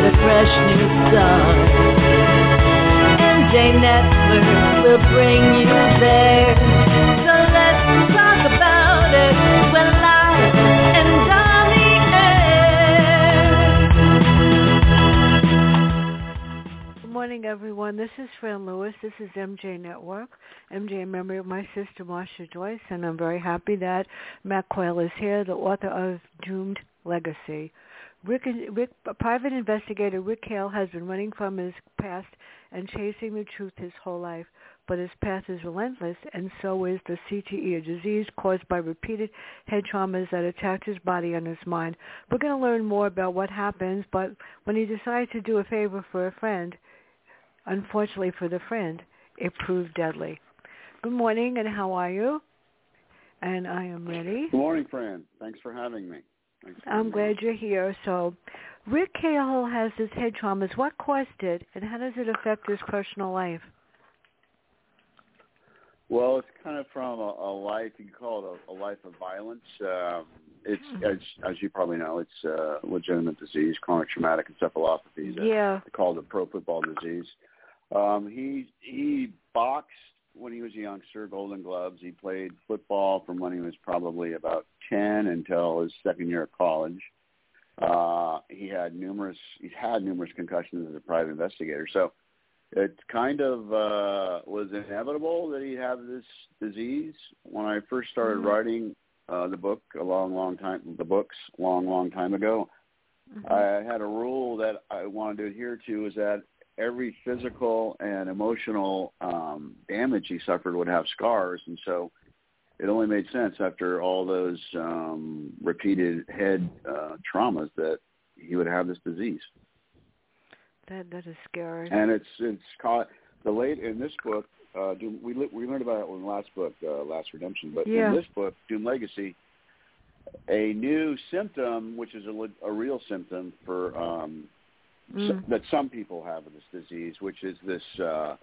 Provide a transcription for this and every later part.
Fresh new Network will bring you there. So let's talk about it. And. Good morning, everyone. This is Fran Lewis. This is MJ Network. MJ, a member of my sister Marsha Joyce, and I'm very happy that Matt Coyle is here, the author of Doomed Legacy. Rick, Rick, private investigator Rick Cahill has been running from his past and chasing the truth his whole life, but his path is relentless, and so is the CTE, a disease caused by repeated head traumas that attacked his body and his mind. We're going to learn more about what happens, but when he decided to do a favor for a friend, unfortunately for the friend, it proved deadly. Good morning, and how are you? And I am ready. Good morning, Fran. Thanks for having me. I'm glad you're here. So, Rick Cahill has his head traumas. What caused it, and how does it affect his personal life? Well, it's kind of from a, a life, you can call it a, a life of violence. Um, it's, as, as you probably know, it's a legitimate disease, chronic traumatic encephalopathy. Yeah. They call it a pro football disease. Um, he he boxed when he was a youngster, Golden Gloves. He played football from when he was probably about ten until his second year of college. Uh, he had numerous he's had numerous concussions as a private investigator. So it kind of uh, was inevitable that he'd have this disease. When I first started Mhm. writing uh, the book a long, long time, the books long, long time ago, Mhm. I had a rule that I wanted to adhere to is that every physical and emotional um, damage he suffered would have scars, and so it only made sense after all those um, repeated head uh, traumas that he would have this disease. That that is scary. And it's it's caught the late in this book. Uh, Doom, we we learned about it in the last book, uh, Last Redemption. But Yeah. in this book, Doomed Legacy, a new symptom, which is a, a real symptom for um, Mm. that some people have with this disease, which is this uh,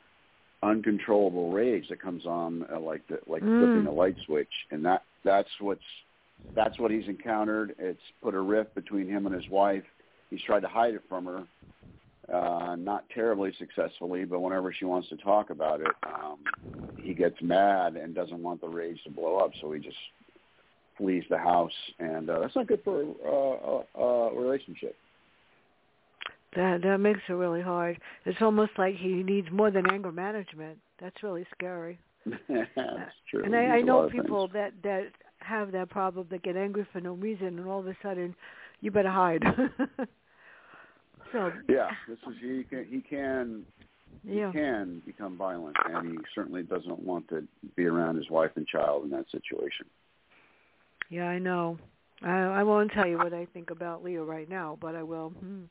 uncontrollable rage that comes on uh, like the, like Mm. flipping a light switch, and that that's what's that's what he's encountered. It's put a rift between him and his wife. He's tried to hide it from her, uh, not terribly successfully, but whenever she wants to talk about it, um, he gets mad and doesn't want the rage to blow up, so he just flees the house, and uh, that's not good for uh, a, a relationship. That that makes it really hard. It's almost like he needs more than anger management. That's really scary. that's true. And I, I needs a lot know things. people that that have that problem that get angry for no reason, and all of a sudden, you better hide. so Yeah, this is he can he can yeah, he can become violent, and he certainly doesn't want to be around his wife and child in that situation. yeah, I know. I I won't tell you what I think about Leo right now, but I will. Hmm.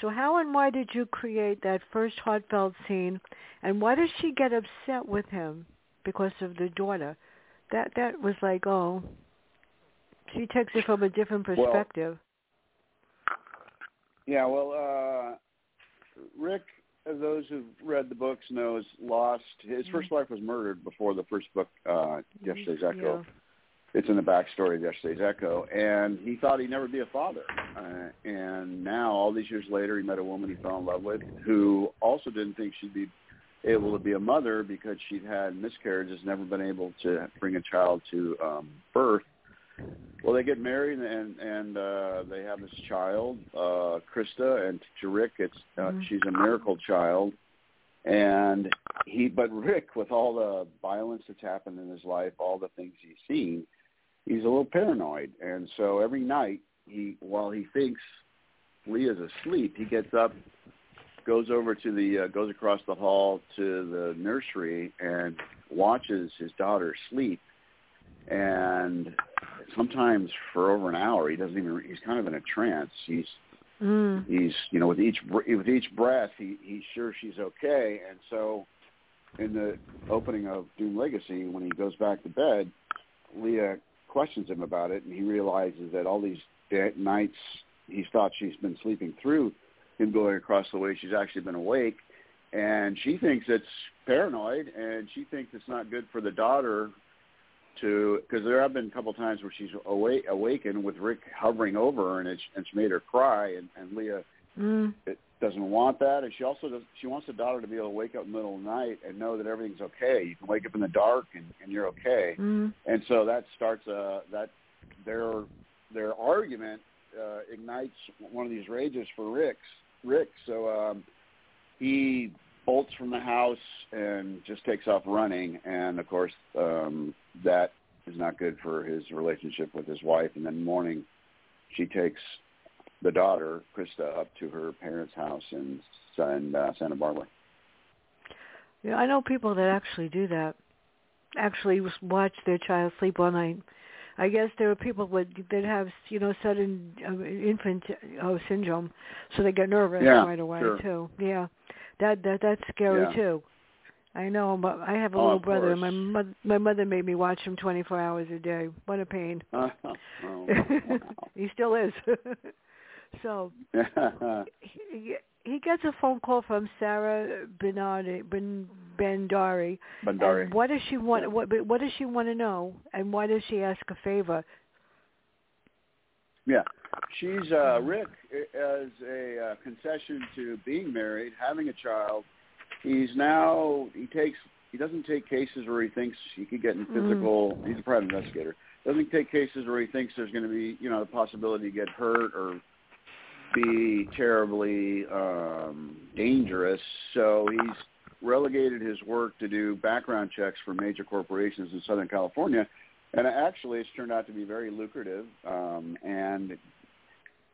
So how and why did you create that first heartfelt scene, and why does she get upset with him because of the daughter? That that was like oh, she takes it from a different Well, perspective. Yeah, well, uh, Rick, as those who've read the books know, knows, lost his first wife was murdered before the first book, uh, Yesterday's Echo. Yeah. It's in the backstory of Yesterday's Echo, and he thought he'd never be a father. Uh, and now, all these years later, he met a woman he fell in love with, who also didn't think she'd be able to be a mother because she'd had miscarriages, never been able to bring a child to um, birth. Well, they get married and and uh, they have this child, uh, Krista, and to Rick, it's uh, Mhm. she's a miracle child, and he. But Rick, with all the violence that's happened in his life, all the things he's seen, he's a little paranoid, and so every night he, while he thinks Leah's asleep, he gets up, goes over to the, uh, goes across the hall to the nursery and watches his daughter sleep. And sometimes for over an hour he doesn't even he's kind of in a trance. He's Mm. he's you know with each with each breath he he's sure she's okay. And so in the opening of doomed legacy when he goes back to bed leah questions him about it and he realizes that all these nights he's thought she's been sleeping through him going across the way she's actually been awake and she thinks it's paranoid and she thinks it's not good for the daughter to because there have been a couple times where she's awake awakened with Rick hovering over her and it's it's made her cry and and Leah Mm. it doesn't want that and she also does she wants the daughter to be able to wake up in the middle of the night and know that everything's okay. You can wake up in the dark and and you're okay. Mm. and so that starts uh that their their argument uh ignites one of these rages for Rick's Rick. So um he bolts from the house and just takes off running. And of course um that is not good for his relationship with his wife. And then morning she takes the daughter Krista up to her parents house in, in uh, Santa Barbara Yeah, I know people that actually do that. Actually, watch their child sleep all night. I guess there are people with, that have, you know, sudden uh, infant uh, syndrome, so they get nervous Yeah, right away sure. too. Yeah, that that that's scary Yeah. too. I know, but I have a Oh, little brother. and My mother, my mother made me watch him 24 hours a day. What a pain. oh, wow. he still is. so he, he gets a phone call from Sarah Bernardi, Ben Bandari. Bandari And what does she want? What what does she want to know? And why does she ask a favor? Yeah, she's uh, Rick as a uh, concession to being married, having a child. He's now he takes he doesn't take cases where he thinks he could get in Mm. physical. He's a private investigator. Doesn't take cases where he thinks there's going to be you know the possibility to get hurt or be terribly um, dangerous. So he's relegated his work to do background checks for major corporations in Southern California and actually it's turned out to be very lucrative um, and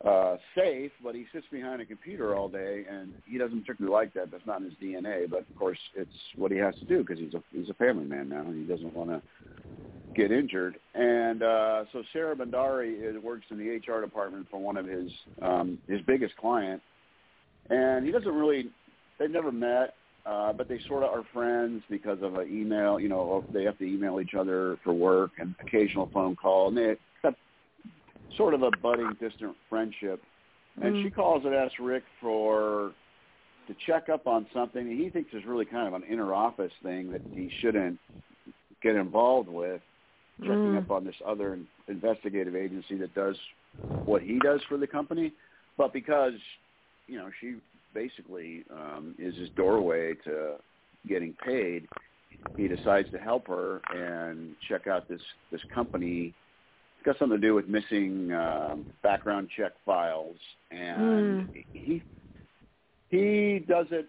uh, safe. But he sits behind a computer all day, and he doesn't particularly like that. That's not in his DNA. But of course, it's what he has to do because he's a he's a family man now, and he doesn't want to get injured. And uh, so Sarah Bandari is, works in the HR department for one of his um, his biggest client, and he doesn't really. They've never met. Uh, but they sort of are friends because of an email. You know, they have to email each other for work and occasional phone call, and they sort of a budding, distant friendship. And Mm. she calls and asks Rick for to check up on something that he thinks is really kind of an inner office thing that he shouldn't get involved with. Checking Mm. up on this other investigative agency that does what he does for the company, but because you know she basically um, is his doorway to getting paid. He decides to help her and check out this this company. It's got something to do with missing um, background check files, and he he does it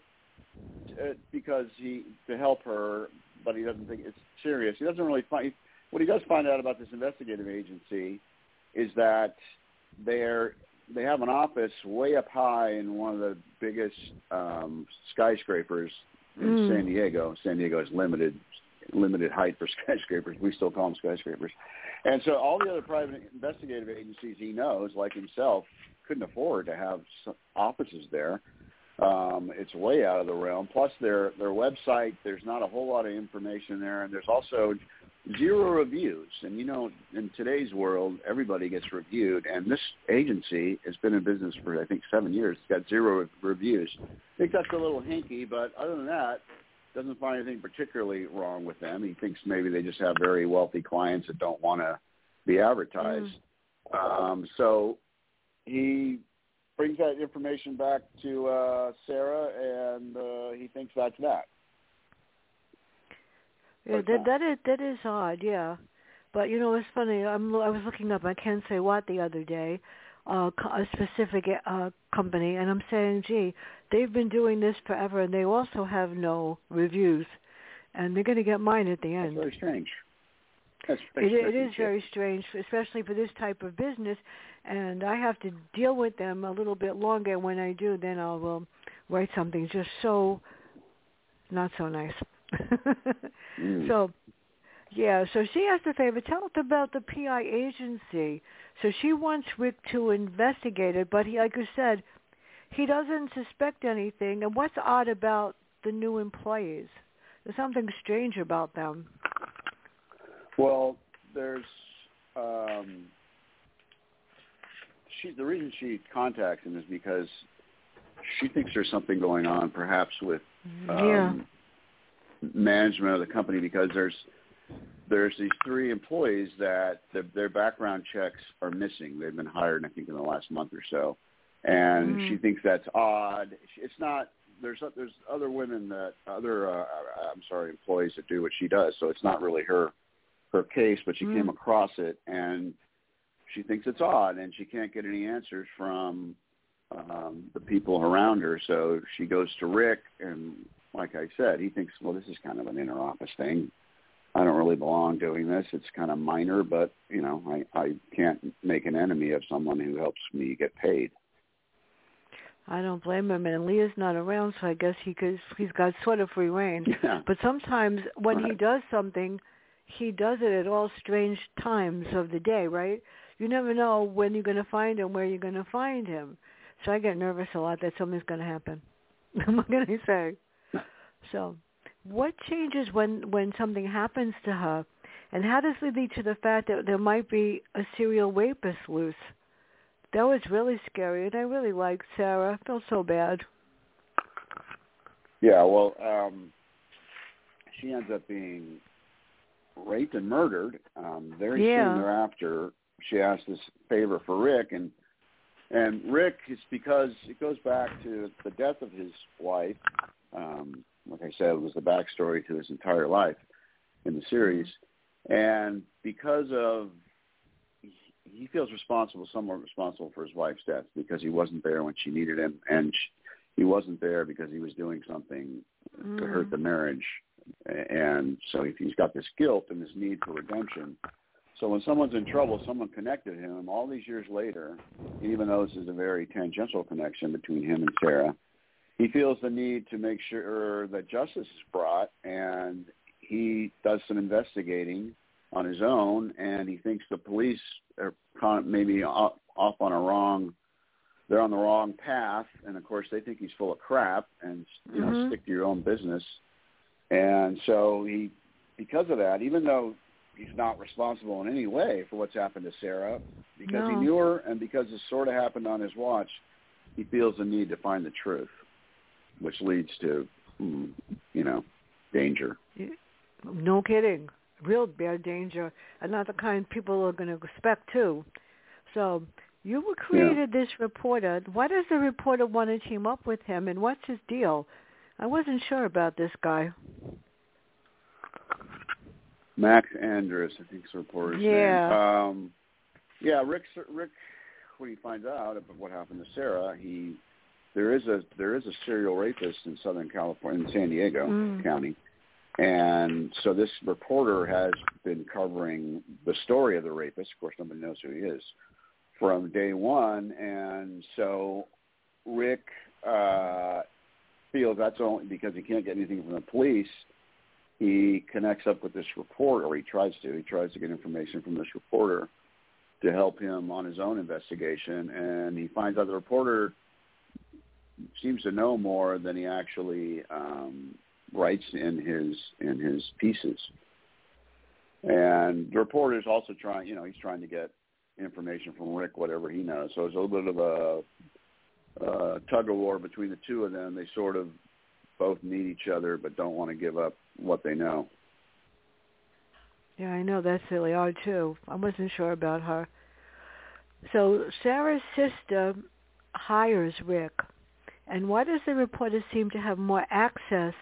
uh, because he to help her, but he doesn't think it's serious. He doesn't really find what he does find out about this investigative agency is that they're they have an office way up high in one of the biggest um, skyscrapers in Mm. San Diego. San Diego has limited limited height for skyscrapers. We still call them skyscrapers. And so all the other private investigative agencies he knows, like himself, couldn't afford to have offices there. Um, it's way out of the realm. Plus, their their website, there's not a whole lot of information there, and there's also zero reviews. And you know, in today's world, everybody gets reviewed, and this agency has been in business for I think seven years. It's got zero re- reviews. I think that's a little hinky, but other than that, doesn't find anything particularly wrong with them. He thinks maybe they just have very wealthy clients that don't want to be advertised. Um, so he brings that information back to uh, Sarah, and uh, he thinks that's that. Yeah, that that. is that is odd, yeah. But you know, it's funny. I'm I was looking up I can't say what the other day, uh, a specific uh, company, and I'm saying, gee, they've been doing this forever, and they also have no reviews, and they're going to get mine at the end. That's very strange. That's It, it is very strange, especially for this type of business, and I have to deal with them a little bit longer. When I do, then I'll um, write something just so not so nice. Mm. So, Yeah, so she asked a favor. Tell us about the PI agency. So she wants Rick to investigate it, but he, like you said, he doesn't suspect anything. And what's odd about the new employees? There's something strange about them. Well, there's um, she. The reason she contacts him is because she thinks there's something going on, perhaps with um, yeah. management of the company, because there's there's these three employees that the, their background checks are missing. They've been hired, I think, in the last month or so, and Mm. she thinks that's odd. It's not. There's there's other women that other uh, I'm sorry employees that do what she does, so it's not really her her case. But she Mm. came across it, and she thinks it's odd, and she can't get any answers from um, the people around her. So she goes to Rick, and like I said, he thinks, well, this is kind of an inner office thing. I don't really belong doing this. It's kind of minor, but you know, I I can't make an enemy of someone who helps me get paid. I don't blame him. And Leah's not around, so I guess he could, he's got sort of free reign. Yeah. But sometimes when he does something, he does it at all strange times of the day, right? You never know when you're going to find him, where you're going to find him. So I get nervous a lot that something's going to happen. what can I say? So, what changes when when something happens to her, and how does it lead to the fact that there might be a serial rapist loose? That was really scary, and I really liked Sarah. I felt so bad. Yeah, well, um, she ends up being raped and murdered. Um, very Yeah. soon thereafter, she asks this favor for Rick, and and Rick is because it goes back to the death of his wife. Um, like I said, it was the backstory to his entire life in the series, and because of he feels responsible, somewhat responsible for his wife's death because he wasn't there when she needed him, and sh he wasn't there because he was doing something to hurt Mm. the marriage, and so he's got this guilt and this need for redemption. So when someone's in trouble, someone connected him. All these years later, even though this is a very tangential connection between him and Sarah, he feels the need to make sure that justice is brought, and he does some investigating on his own, and he thinks the police are maybe off, off on a wrong, they're on the wrong path, and of course they think he's full of crap, and you know Mhm. stick to your own business. And so he, because of that, even though he's not responsible in any way for what's happened to Sarah, because he knew her and because this sort of happened on his watch, he feels the need to find the truth, which leads to, mm, you know, danger. No kidding. Real bear danger, and not the kind people are going to expect too. So you were created this reporter. Why does the reporter want to team up with him, and what's his deal? I wasn't sure about this guy. Max Andrus, I think, is the reporter's Yeah. name. Um, yeah, Rick. Rick, when he finds out about what happened to Sarah, he there is a there is a serial rapist in Southern California, in San Diego Mm. County, and so this reporter has been covering the story of the rapist. Of course, nobody knows who he is from day one, and so Rick uh, feels that's only because he can't get anything from the police he connects up with this reporter, or he tries to. He tries to get information from this reporter to help him on his own investigation, and he finds out the reporter seems to know more than he actually um, writes in his in his pieces. And the reporter is also trying, you know, he's trying to get information from Rick, whatever he knows. So it's a little bit of a tug of war between the two of them. They sort of both need each other, but don't want to give up what they know. Yeah, I know that's really odd too. I wasn't sure about her. So Sarah's sister hires Rick, and why does the reporter seem to have more access?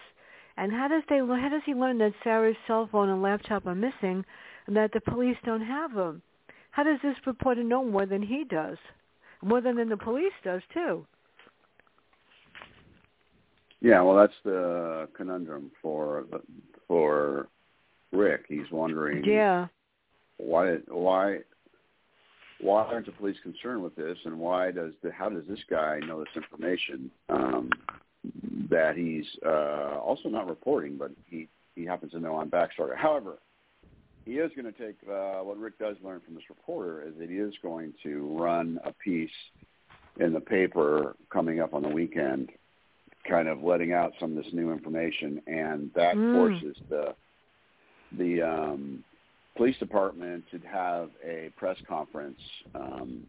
And how does they how does he learn that Sarah's cell phone and laptop are missing, and that the police don't have them? How does this reporter know more than he does, more than than the police does too? Yeah, well, that's the conundrum for for Rick. He's wondering Yeah, why why why aren't the police concerned with this, and why does the how does this guy know this information um, that he's uh, also not reporting, but he he happens to know on backstory. However, he is going to take uh, what Rick does learn from this reporter is that he is going to run a piece in the paper coming up on the weekend, kind of letting out some of this new information, and that Mm. forces the the um, police department to have a press conference um,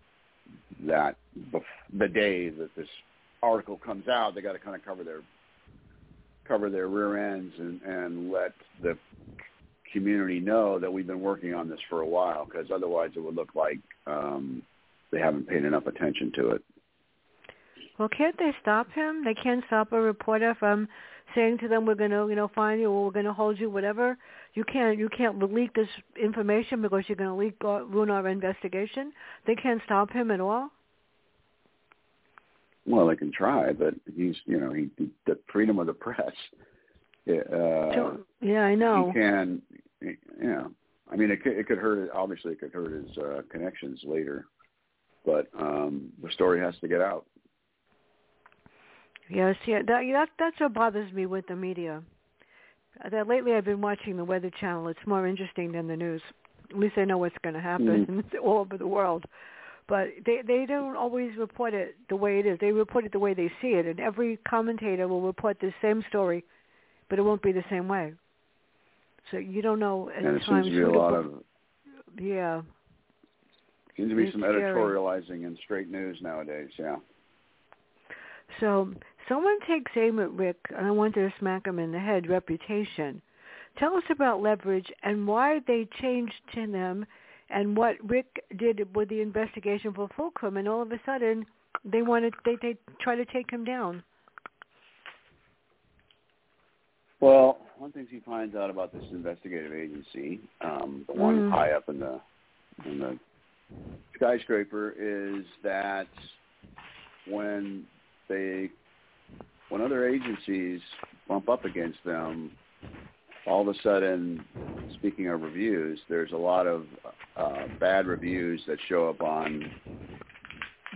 that bef- the day that this article comes out, they got to kind of cover their cover their rear ends and, and let the community know that we've been working on this for a while because otherwise it would look like um, they haven't paid enough attention to it. Well, can't they stop him? They can't stop a reporter from saying to them, "We're going to, you know, find you, or we're going to hold you, whatever." You can't, you can't leak this information because you're going to leak, uh, ruin our investigation. They can't stop him at all. Well, they can try, but he's, you know, he, he the freedom of the press. Uh, yeah, I know. He can, you know, I mean, it could, it could hurt. Obviously, it could hurt his uh, connections later, but um, the story has to get out. Yes, yeah, that, that that's what bothers me with the media. Uh, That lately I've been watching the Weather Channel. It's more interesting than the news. At least I know what's going to happen Mhm. all over the world. But they they don't always report it the way it is. They report it the way they see it, and every commentator will report the same story, but it won't be the same way. So you don't know at and it seems to be a lot of yeah. seems to be It's some scary. editorializing in straight news nowadays. Yeah. So someone takes aim at Rick, and I wanted to smack him in the head. Reputation. Tell us about leverage and why they changed to them, and what Rick did with the investigation for Fulcrum, and all of a sudden they wanted they they try to take him down. Well, one thing he finds out about this investigative agency, um, the one Mm. high up in the in the skyscraper, is that when they when other agencies bump up against them, all of a sudden, speaking of reviews, there's a lot of uh, bad reviews that show up on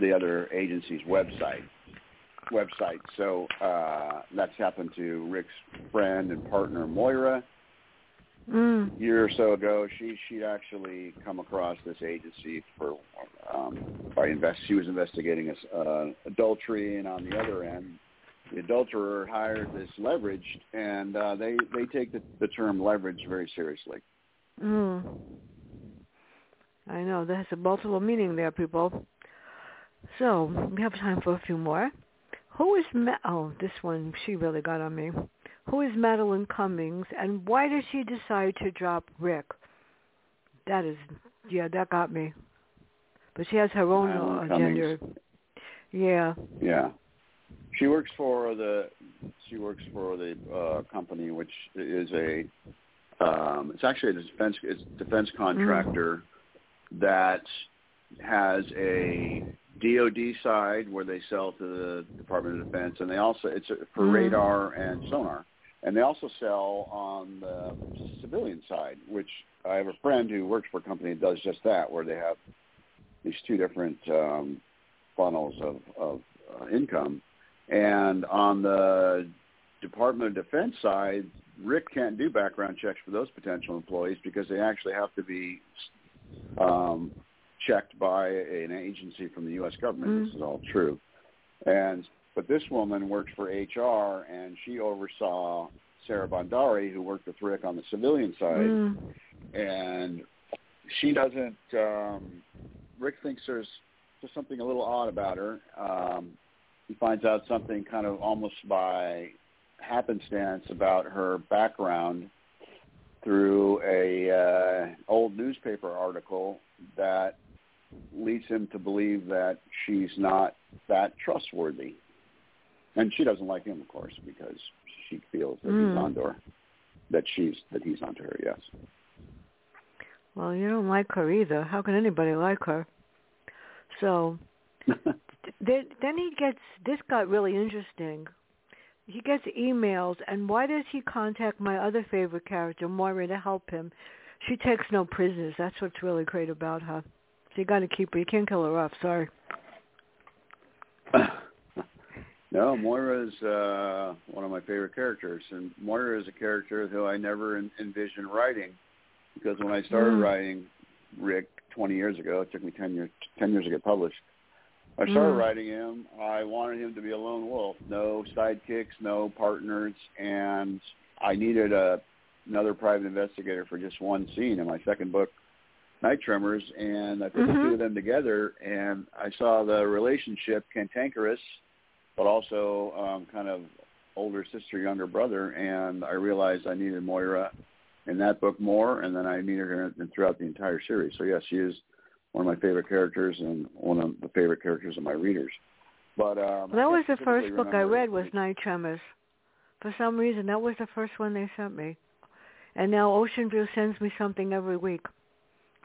the other agency's website website. So uh, that's happened to Rick's friend and partner Moira Mm. a year or so ago. She she'd actually come across this agency for um, by invest. She was investigating a uh, adultery, and on the other end, the adulterer hired this leveraged, and uh, they they take the, the term leverage very seriously. Mm. I know there's a multiple meaning there, people. So we have time for a few more. Who is Ma- oh this one she really got on me. Who is Madeline Cummings, and why did she decide to drop Rick? That is, yeah, that got me. But she has her own Madeline uh, Cummings. agenda. Yeah. Yeah. She works for the she works for the uh, company which is a um, it's actually a defense it's a defense contractor that has a DoD side where they sell to the Department of Defense and they also it's for Mm. radar and sonar and they also sell on the civilian side which I have a friend who works for a company that does just that where they have these two different um, funnels of, of uh, income. And on the Department of Defense side, Rick can't do background checks for those potential employees because they actually have to be um, checked by an agency from the U.S. government. Mm. This is all true. And but this woman worked for HR, and she oversaw Sarah Bondari, who worked with Rick on the civilian side Mm. and she doesn't. Um, Rick thinks there's just something a little odd about her. Um, he finds out something kind of almost by happenstance about her background through a uh, old newspaper article that leads him to believe that she's not that trustworthy. And she doesn't like him, of course, because she feels that Mm. he's onto her, that she's that he's onto her. Yes. Well, you don't like her either. How can anybody like her? So then, then he gets this got really interesting. He gets emails, and why does he contact my other favorite character, Moira, to help him? She takes no prisoners. That's what's really great about her. So you got to keep her. You can't kill her off. Sorry. no, Moira is uh, one of my favorite characters, and Moira is a character who I never en- envisioned writing because when I started Mm. writing Rick 20 years ago, it took me 10 years 10 years to get published. I started Mm. writing him. I wanted him to be a lone wolf, no sidekicks, no partners, and I needed a another private investigator for just one scene in my second book, Night Tremors, and I put the Mhm. two of them together, and I saw the relationship cantankerous, but also um, kind of older sister, younger brother, and I realized I needed Moira in that book more, and then I needed her throughout the entire series. So yes, she is one of my favorite characters and one of the favorite characters of my readers. But um, Well, that was the first book I read was Night Tremors. For some reason, that was the first one they sent me. And now Oceanview sends me something every week.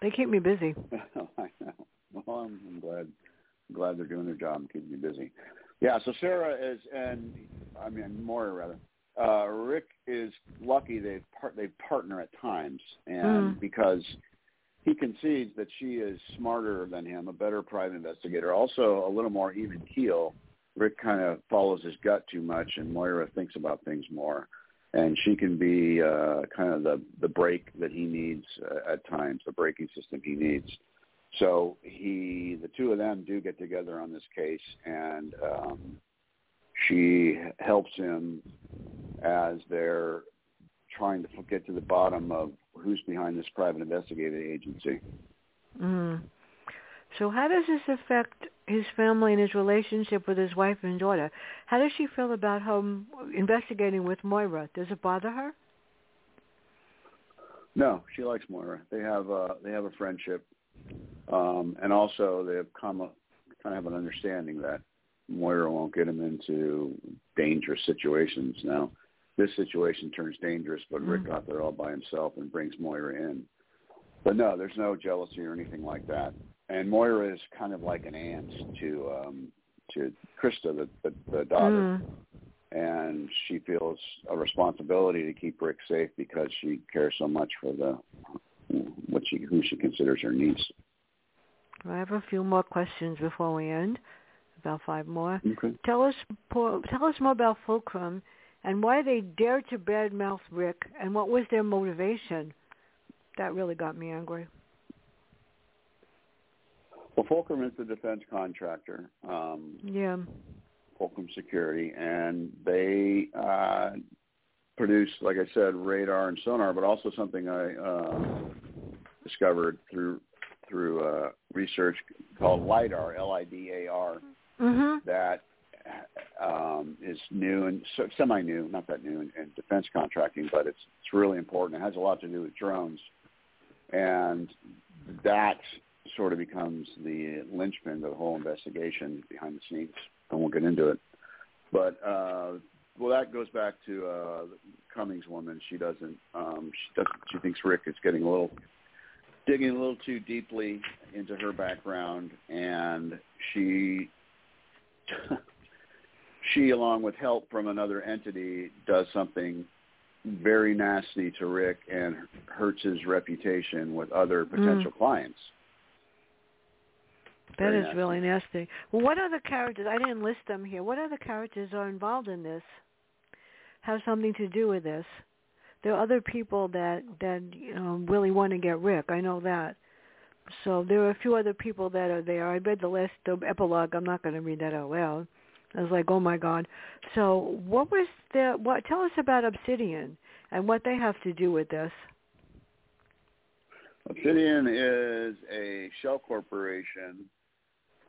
They keep me busy. I know. Well, I'm, I'm glad. I'm glad they're doing their job and keeping you busy. Yeah. So Sarah is, and I mean Moira rather. Uh, Rick is lucky they part they partner at times, and Mm. because he concedes that she is smarter than him, a better private investigator, also a little more even keel. Rick kind of follows his gut too much, and Moira thinks about things more and she can be uh, kind of the the brake that he needs uh, at times, the braking system he needs. So he, the two of them, do get together on this case, and um, she helps him as they're trying to get to the bottom of who's behind this private investigating agency. Mm. So how does this affect his family and his relationship with his wife and daughter? How does she feel about him investigating with Moira? Does it bother her? No, she likes Moira. They have uh, they have a friendship, um, and also they have come a, kind of have an understanding that Moira won't get him into dangerous situations. Now, this situation turns dangerous, but Rick Mm. got there all by himself and brings Moira in. But no, there's no jealousy or anything like that. And Moira is kind of like an aunt to um, to Krista, the, the, the daughter Mm. and she feels a responsibility to keep Rick safe because she cares so much for the what she who she considers her niece. I have a few more questions before we end. About five more. Okay. Tell us tell us more about Fulcrum and why they dared to badmouth Rick and what was their motivation. That really got me angry. Well, Fulcrum is the defense contractor, um, Yeah. Fulcrum Security, and they uh, produce, like I said, radar and sonar, but also something I uh, discovered through through uh, research called lidar, L-I-D-A-R. Mhm. that um, is new and so, semi-new, not that new in, in defense contracting, but it's it's really important. It has a lot to do with drones, and that sort of becomes the linchpin of the whole investigation behind the scenes. I won't get into it, but uh, well, that goes back to uh, Cummings woman. She doesn't. Um, she doesn't. She thinks Rick is getting a little digging a little too deeply into her background, and she she, along with help from another entity, does something very nasty to Rick and hurts his reputation with other mm. potential clients. That Very is nasty. really nasty. Well, what other characters? I didn't list them here. What other characters are involved in this? Have something to do with this? There are other people that that you know, really want to get Rick. I know that. So there are a few other people that are there. I read the last the epilogue. I'm not going to read that out loud. I was like, oh my god. So what was the? What? Tell us about Obsidian and what they have to do with this. Obsidian is a shell corporation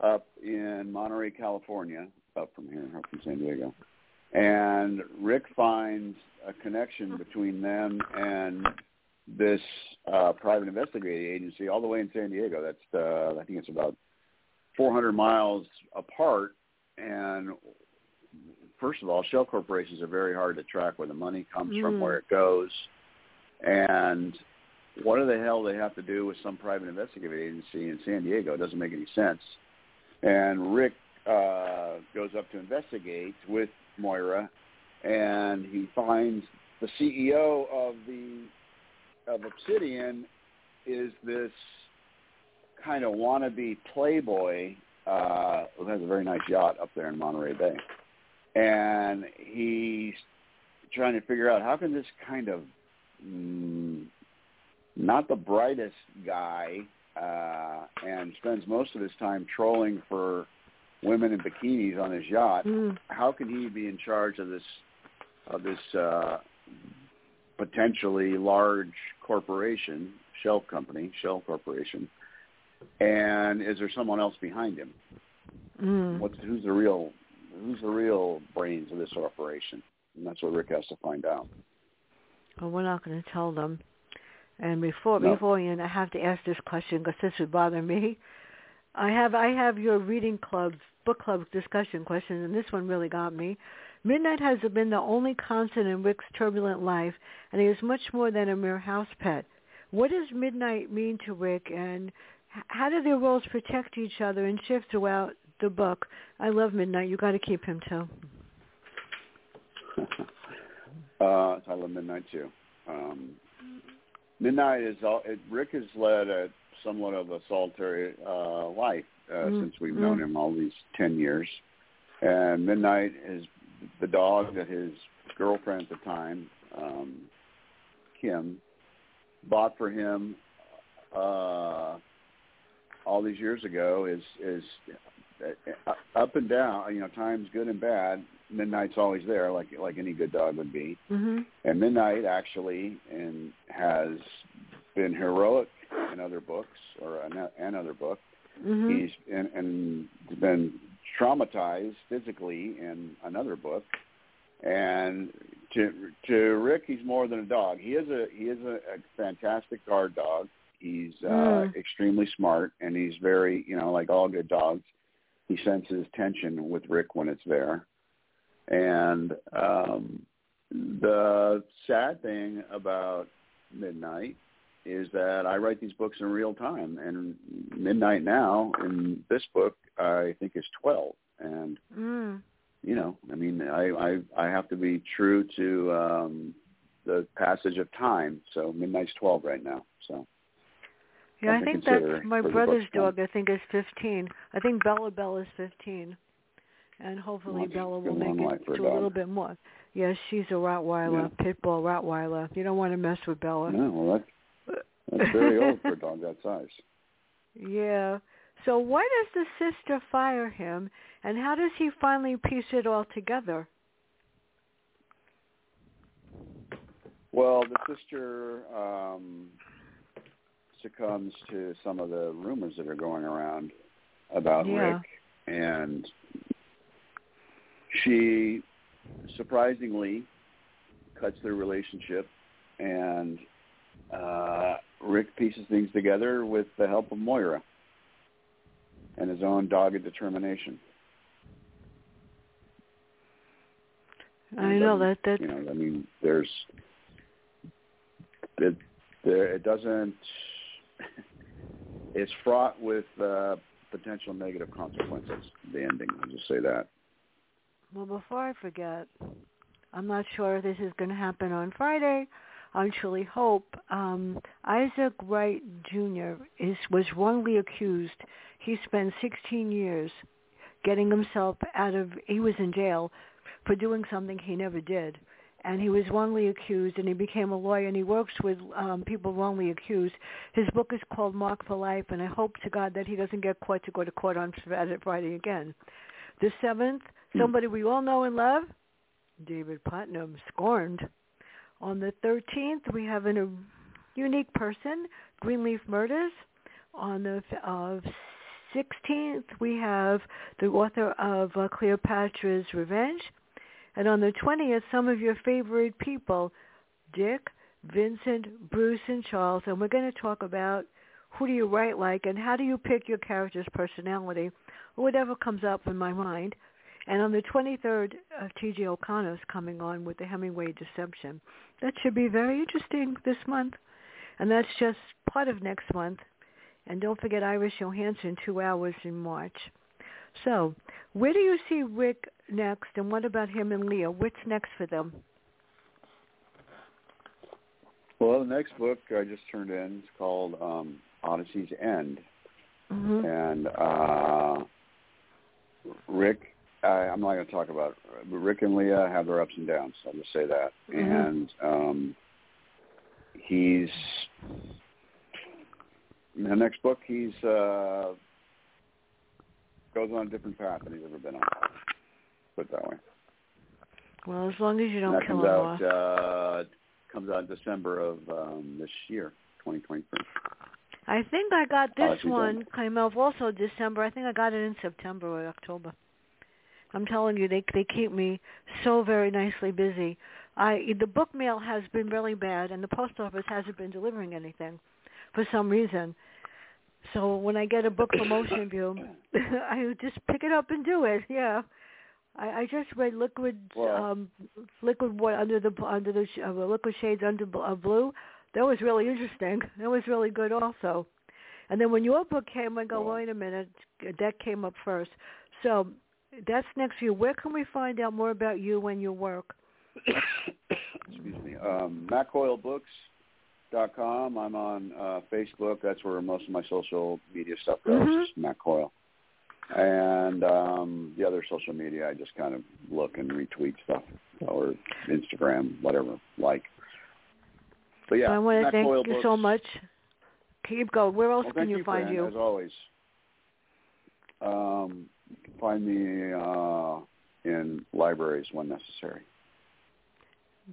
up in Monterey, California, up from here, up from San Diego. And Rick finds a connection between them and this uh, private investigating agency all the way in San Diego. That's uh, I think it's about 400 miles apart. And first of all, shell corporations are very hard to track where the money comes from, Mm. where it goes, and what the hell they have to do with some private investigative agency in San Diego? It doesn't make any sense. And Rick uh, goes up to investigate with Moira, and he finds the CEO of the of Obsidian is this kind of wannabe playboy uh, who has a very nice yacht up there in Monterey Bay, and he's trying to figure out how can this kind of mm, not the brightest guy uh, and spends most of his time trolling for women in bikinis on his yacht. Mm. How can he be in charge of this of this uh, potentially large corporation, shell company, shell corporation? And is there someone else behind him? Mm. What's who's the real who's the real brains of this operation? And that's what Rick has to find out. Well, we're not going to tell them. And before No. before Ian, I have to ask this question because this would bother me. I have I have your reading club book club discussion questions, and this one really got me. Midnight has been the only constant in Rick's turbulent life, and he is much more than a mere house pet. What does Midnight mean to Rick, and how do their roles protect each other and shift throughout the book? I love Midnight. You got to keep him too. uh, I love Midnight too. Um, Midnight is all. It, Rick has led a somewhat of a solitary uh, life uh, Mm, since we've mm. known him all these ten years, and Midnight is the dog that his girlfriend at the time, um, Kim, bought for him uh, all these years ago. Is is uh, up and down. You know, times good and bad. Midnight's always there, like like any good dog would be. Mhm. And Midnight actually and has been heroic in other books or an, another book. Mhm. He's and, and been traumatized physically in another book. And to to Rick, he's more than a dog. He is a he is a, a fantastic guard dog. He's uh, Mm. extremely smart, and he's very you know like all good dogs. He senses tension with Rick when it's there. And um, the sad thing about Midnight is that I write these books in real time, and Midnight now in this book I think is twelve, and Mm. you know, I mean, I I, I have to be true to um, the passage of time. So Midnight's twelve right now. So Yeah, I think that's my brother's dog. I think is fifteen. I think Bella Bella is fifteen, and hopefully it's Bella will make it a to a little bit more. Yes, she's a Rottweiler, pit bull Rottweiler. You don't want to mess with Bella. Yeah, well, that's that's very old for a dog that size. Yeah. So why does the sister fire him, and how does he finally piece it all together? Well, the sister um, succumbs to some of the rumors that are going around about Yeah. Rick, and she surprisingly cuts their relationship, and uh, Rick pieces things together with the help of Moira and his own dogged determination. I know that that you know, I mean, there's it there it doesn't it's fraught with uh, potential negative consequences. The ending, I'll just say that. Well, before I forget, I'm not sure if this is going to happen on Friday. I truly hope um, Isaac Wright Jr. is was wrongly accused. He spent 16 years getting himself out of. He was in jail for doing something he never did, and he was wrongly accused. And he became a lawyer, and he works with um, people wrongly accused. His book is called Mark for Life, and I hope to God that he doesn't get caught to go to court on Friday again. The seventh, Hmm. somebody we all know and love, David Putnam, scorned. On the 13th, we have an, a unique person, Greenleaf Murders. On the uh, 16th, we have the author of uh, Cleopatra's Revenge. And on the 20th, some of your favorite people, Dick, Vincent, Bruce, and Charles. And we're going to talk about who do you write like and how do you pick your character's personality, or whatever comes up in my mind. And on the 23rd, uh, T.J. O'Connor's coming on with the Hemingway Deception. That should be very interesting this month. And that's just part of next month. And don't forget Iris Johansen, two hours in March. So, where do you see Rick next, and what about him and Leah? What's next for them? Well, the next book I just turned in is called um, Odyssey's End, Mm-hmm. and uh, Rick. I, I'm not going to talk about, it, but Rick and Leah have their ups and downs. I'll just say that, Mhm. and um, he's in the next book, he's uh, goes on a different path than he's ever been on. Put it that way. Well, as long as you don't kill him off. uh, comes out in December of um, this year, 2023. I think I got Oh, this she's one done. came out also December. I think I got it in September or October. I'm telling you, they they keep me so very nicely busy. I the book mail has been really bad, and the post office hasn't been delivering anything for some reason. So when I get a book from Oceanview, I just pick it up and do it. Yeah, I, I just read Liquid um Liquid what under the under the uh, Liquid Shades under uh, Blue. That was really interesting. That was really good also. And then when your book came, I go, Well- wait a minute, that came up first. So that's next year. Where can we find out more about you and your work? Excuse me. Um, MattCoyleBooks.com. I'm on uh, Facebook. That's where most of my social media stuff goes. Mhm. is Matt Coyle. And um, the other social media, I just kind of look and retweet stuff or Instagram, whatever, like. But yeah, I want to thank you Books. so much. Keep going. Where else Well, can you, you, find Fran, you? As always. Um, you can find me uh, in libraries when necessary.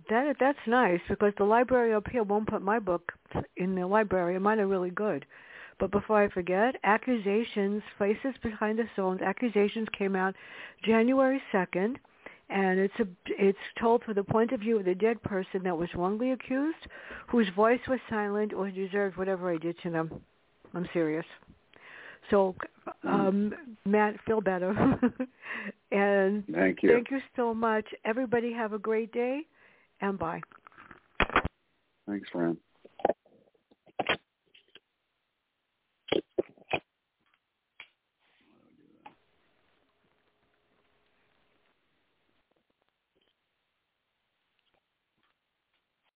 That that's nice because the library up here won't put my book in the library. and Mine are really good. But before I forget, Accusations, Faces Behind the Stones, Accusations came out January 2nd, and it's a it's told from the point of view of the dead person that was wrongly accused, whose voice was silent or deserved whatever I did to them. I'm serious. So, um, Matt, feel better. and Thank you. thank you so much. Everybody have a great day, and bye. Thanks, Fran.